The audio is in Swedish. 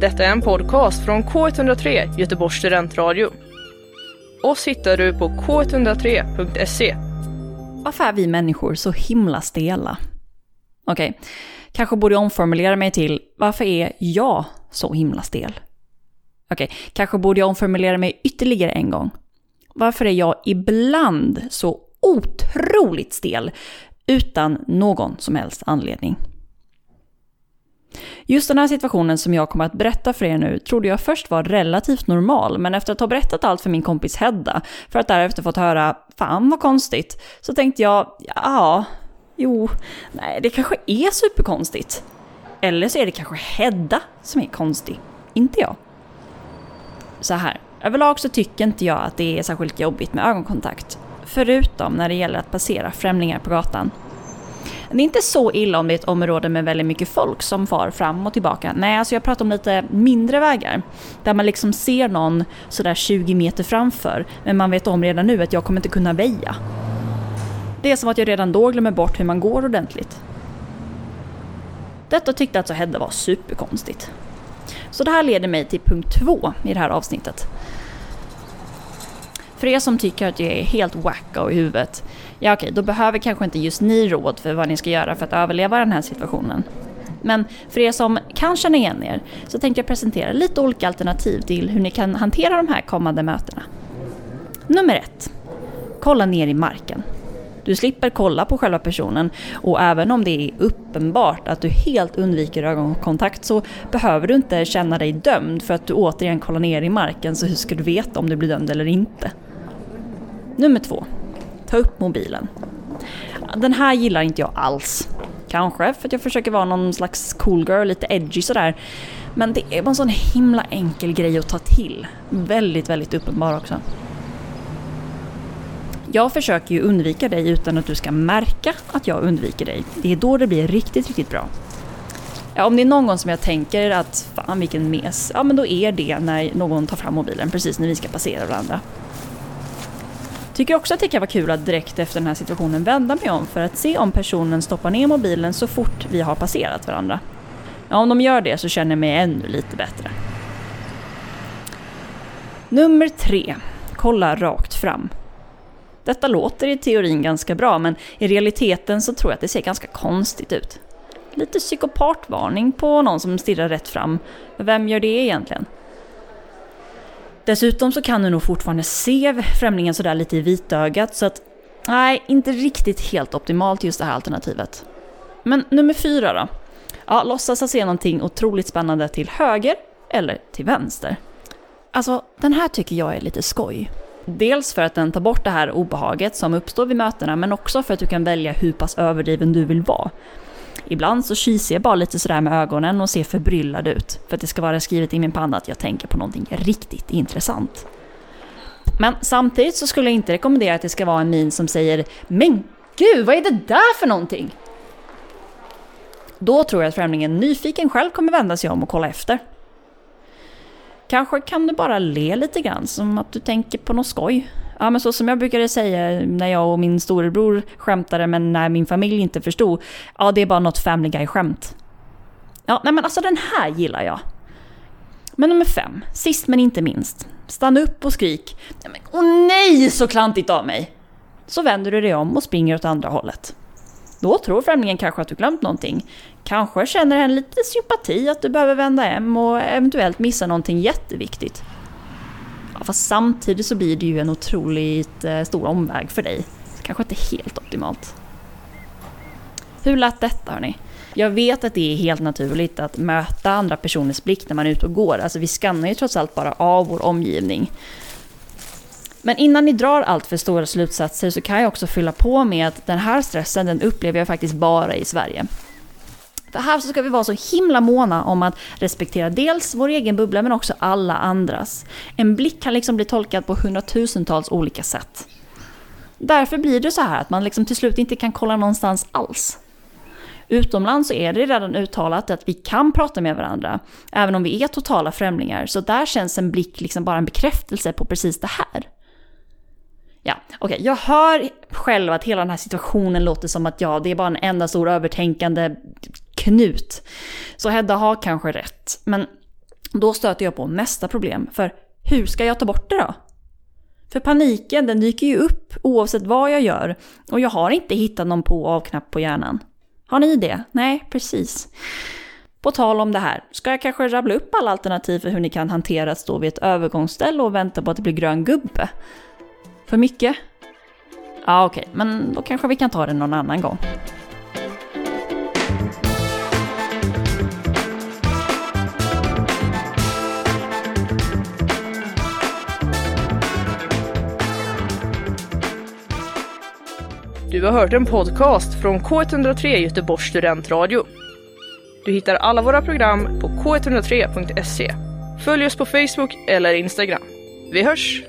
Detta är en podcast från K103 Göteborgs studentradio. Oss hittar du på k103.se. Varför är vi människor så himla stela? Okej, okay. kanske borde jag omformulera mig till varför är jag så himla stel? Okej, okay. kanske borde jag omformulera mig ytterligare en gång. Varför är jag ibland så otroligt stel utan någon som helst anledning? Just den här situationen som jag kommer att berätta för er nu trodde jag först var relativt normal, men efter att ha berättat allt för min kompis Hedda, för att därefter fått höra “fan vad konstigt”, så tänkte jag “ja, jo, nej det kanske är superkonstigt”. Eller så är det kanske Hedda som är konstig, inte jag. Så här, överlag så tycker inte jag att det är särskilt jobbigt med ögonkontakt. Förutom när det gäller att passera främlingar på gatan. Det är inte så illa om det är ett område med väldigt mycket folk som far fram och tillbaka. Nej, alltså jag pratar om lite mindre vägar. Där man liksom ser någon sådär 20 meter framför, men man vet om redan nu att jag kommer inte kunna väja. Det är som att jag redan då glömmer bort hur man går ordentligt. Detta tyckte alltså Hedda var superkonstigt. Så det här leder mig till punkt två i det här avsnittet. För er som tycker att jag är helt wacko i huvudet, ja okej, då behöver kanske inte just ni råd för vad ni ska göra för att överleva den här situationen. Men för er som kan känna igen er så tänkte jag presentera lite olika alternativ till hur ni kan hantera de här kommande mötena. Nummer ett. Kolla ner i marken. Du slipper kolla på själva personen och även om det är uppenbart att du helt undviker ögonkontakt så behöver du inte känna dig dömd för att du återigen kollar ner i marken så hur ska du veta om du blir dömd eller inte? Nummer två. Ta upp mobilen. Den här gillar inte jag alls. Kanske för att jag försöker vara någon slags cool girl, lite edgy sådär. Men det är bara en sån himla enkel grej att ta till. Väldigt, väldigt uppenbar också. Jag försöker ju undvika dig utan att du ska märka att jag undviker dig. Det är då det blir riktigt, riktigt bra. Ja, om det är någon gång som jag tänker att fan vilken mes, ja men då är det när någon tar fram mobilen precis när vi ska passera varandra. Tycker också att det kan vara kul att direkt efter den här situationen vända mig om för att se om personen stoppar ner mobilen så fort vi har passerat varandra. Ja, om de gör det så känner jag mig ännu lite bättre. Nummer tre. Kolla rakt fram. Detta låter i teorin ganska bra men i realiteten så tror jag att det ser ganska konstigt ut. Lite psykopatvarning på någon som stirrar rätt fram. Vem gör det egentligen? Dessutom så kan du nog fortfarande se främlingen sådär lite i vitögat så att nej, inte riktigt helt optimalt just det här alternativet. Men nummer fyra då? Ja, låtsas att se någonting otroligt spännande till höger eller till vänster. Alltså, den här tycker jag är lite skoj. Dels för att den tar bort det här obehaget som uppstår vid mötena, men också för att du kan välja hur pass överdriven du vill vara. Ibland så kyser jag bara lite sådär med ögonen och ser förbryllad ut, för att det ska vara skrivet i min panna att jag tänker på någonting riktigt intressant. Men samtidigt så skulle jag inte rekommendera att det ska vara en min som säger “Men gud, vad är det där för någonting?” Då tror jag att främlingen nyfiken själv kommer vända sig om och kolla efter. Kanske kan du bara le lite grann, som att du tänker på något skoj. Ja, men så som jag brukade säga när jag och min storebror skämtade, men när min familj inte förstod. Ja, det är bara något Family Guy-skämt. Ja, nej men alltså den här gillar jag. Men nummer fem, sist men inte minst. Stanna upp och skrik. Åh nej, så klantigt av mig! Så vänder du dig om och springer åt andra hållet. Då tror främlingen kanske att du glömt någonting. Kanske känner hen lite sympati att du behöver vända hem och eventuellt missa någonting jätteviktigt. Fast samtidigt så blir det ju en otroligt eh, stor omväg för dig. Kanske inte helt optimalt. Hur lät detta hörni? Jag vet att det är helt naturligt att möta andra personers blick när man är ute och går. Alltså vi skannar ju trots allt bara av vår omgivning. Men innan ni drar allt för stora slutsatser så kan jag också fylla på med att den här stressen den upplever jag faktiskt bara i Sverige. För här så ska vi vara så himla måna om att respektera dels vår egen bubbla men också alla andras. En blick kan liksom bli tolkad på hundratusentals olika sätt. Därför blir det så här att man liksom till slut inte kan kolla någonstans alls. Utomlands så är det redan uttalat att vi kan prata med varandra, även om vi är totala främlingar. Så där känns en blick liksom bara en bekräftelse på precis det här. Ja, okej, okay. jag hör själv att hela den här situationen låter som att ja, det är bara en enda stor övertänkande knut. Så Hedda har kanske rätt, men Då stöter jag på nästa problem, för hur ska jag ta bort det då? För paniken den dyker ju upp oavsett vad jag gör och jag har inte hittat någon på och av-knapp på hjärnan. Har ni det? Nej, precis. På tal om det här, ska jag kanske rabbla upp alla alternativ för hur ni kan hantera att stå vid ett övergångsställe och vänta på att det blir grön gubbe? För mycket? Ja, okej, okay. men då kanske vi kan ta det någon annan gång. Du har hört en podcast från K103 Göteborgs studentradio. Du hittar alla våra program på k103.se. Följ oss på Facebook eller Instagram. Vi hörs!